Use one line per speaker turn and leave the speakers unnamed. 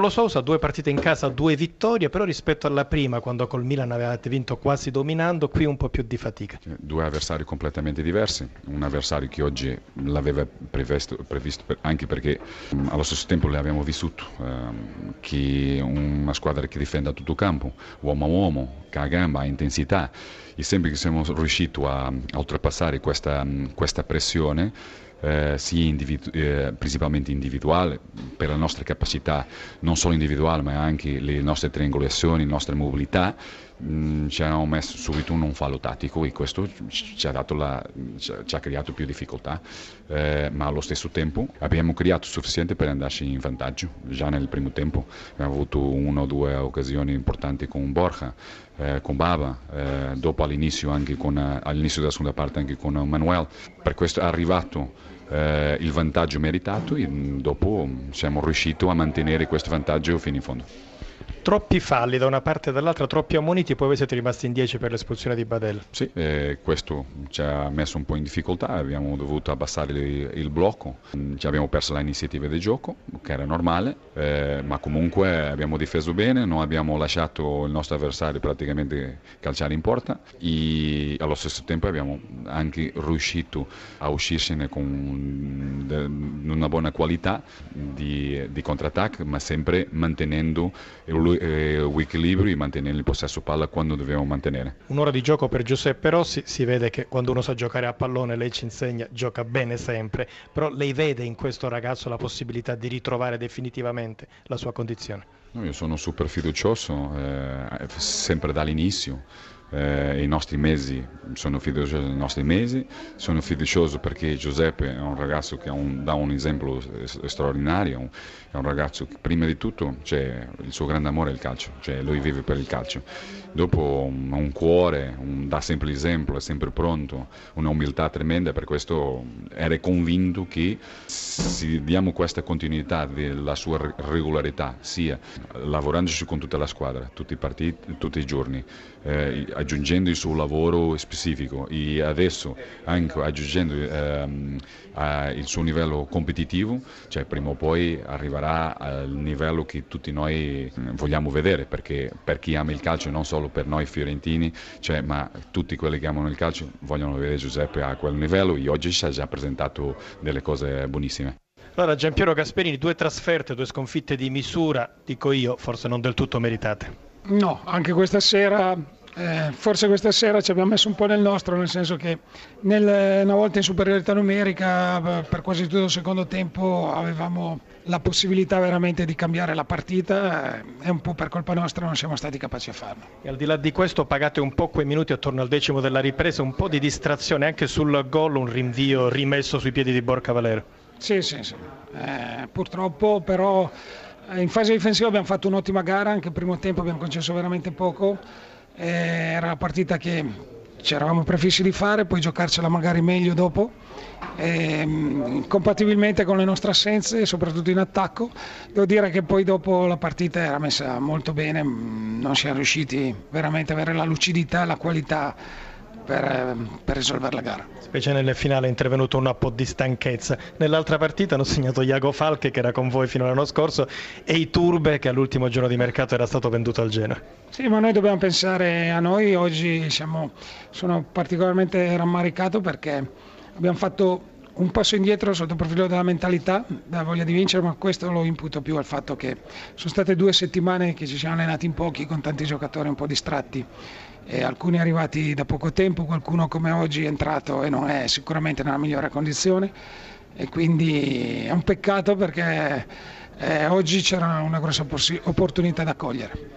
Lo Sousa due partite in casa, due vittorie, però rispetto alla prima, quando col Milan avevate vinto quasi dominando, qui un po' più di fatica.
Due avversari completamente diversi, un avversario che oggi l'aveva previsto, previsto anche perché um, allo stesso tempo l'abbiamo vissuto, um, che una squadra che difende a tutto campo, uomo a uomo, ha gamba, ha intensità, e sempre che siamo riusciti a, a oltrepassare questa, questa pressione, eh, sia individu- eh, principalmente individuale, per le nostre capacità non solo individuali ma anche le nostre triangolazioni, le nostre mobilità, mh, ci hanno messo subito un fallo tattico e questo ci ha, la, ci ha creato più difficoltà, eh, ma allo stesso tempo abbiamo creato sufficiente per andarci in vantaggio. Già nel primo tempo, abbiamo avuto una o due occasioni importanti con Borja, eh, con Baba, eh, dopo all'inizio, anche con, all'inizio della seconda parte anche con Manuel, per questo è arrivato eh, il vantaggio meritato e dopo siamo riusciti a mantenere questo vantaggio fino in fondo
troppi falli da una parte e dall'altra, troppi ammoniti, poi voi siete rimasti in 10 per l'espulsione di Badel.
Sì, eh, questo ci ha messo un po' in difficoltà, abbiamo dovuto abbassare il, il blocco, ci abbiamo perso l'iniziativa di gioco, che era normale, eh, ma comunque abbiamo difeso bene, non abbiamo lasciato il nostro avversario praticamente calciare in porta e allo stesso tempo abbiamo anche riuscito a uscircene con una buona qualità di, di contrattacco, ma sempre mantenendo il equilibrio e mantenere il possesso palla quando dobbiamo mantenere.
Un'ora di gioco per Giuseppe Rossi, si vede che quando uno sa giocare a pallone lei ci insegna, gioca bene sempre, però lei vede in questo ragazzo la possibilità di ritrovare definitivamente la sua condizione.
No, io sono super fiducioso, eh, sempre dall'inizio eh, i nostri mesi, sono fiducioso nei nostri mesi, sono fiducioso perché Giuseppe è un ragazzo che un, dà un esempio straordinario, è un ragazzo che prima di tutto cioè, il suo grande amore è il calcio, cioè lui vive per il calcio, dopo ha un cuore, un, dà sempre l'esempio, è sempre pronto, un'umiltà tremenda, per questo ero convinto che se diamo questa continuità della sua regolarità, sia lavorandoci con tutta la squadra, tutti i partiti, tutti i giorni, eh, aggiungendo il suo lavoro specifico e adesso anche aggiungendo ehm, il suo livello competitivo, cioè prima o poi arriverà al livello che tutti noi vogliamo vedere, perché per chi ama il calcio, non solo per noi fiorentini, cioè, ma tutti quelli che amano il calcio vogliono vedere Giuseppe a quel livello e oggi ci ha già presentato delle cose buonissime.
Allora Giampiero Gasperini, due trasferte, due sconfitte di misura, dico io, forse non del tutto meritate.
No, anche questa sera eh, forse questa sera ci abbiamo messo un po' nel nostro, nel senso che nel, una volta in superiorità numerica, per quasi tutto il secondo tempo, avevamo la possibilità veramente di cambiare la partita eh, e un po' per colpa nostra non siamo stati capaci a farlo.
E al di là di questo pagate un po' quei minuti attorno al decimo della ripresa, un po' di distrazione anche sul gol, un rinvio rimesso sui piedi di Borca Valero.
Sì, sì, sì. Eh, purtroppo però eh, in fase difensiva abbiamo fatto un'ottima gara, anche il primo tempo abbiamo concesso veramente poco eh, era la partita che ci eravamo prefissi di fare, poi giocarcela magari meglio dopo, eh, compatibilmente con le nostre assenze, soprattutto in attacco. Devo dire che poi dopo la partita era messa molto bene, mm, non siamo riusciti veramente a avere la lucidità e la qualità per, ehm, per, risolvere la gara.
Specie nelle finali è intervenuto un po' di stanchezza. Nell'altra partita hanno segnato Iago Falche che era con voi fino all'anno scorso e i Turbe che all'ultimo giorno di mercato era stato venduto al Genoa.
Sì, ma noi dobbiamo pensare a noi. Oggi siamo, sono particolarmente rammaricato perché abbiamo fatto un passo indietro sotto il profilo della mentalità, della voglia di vincere, ma questo lo imputo più al fatto che sono state due settimane che ci siamo allenati in pochi con tanti giocatori un po' distratti e alcuni arrivati da poco tempo, qualcuno come oggi è entrato e non è sicuramente nella migliore condizione e quindi è un peccato perché eh, oggi c'era una grossa opportunità da cogliere.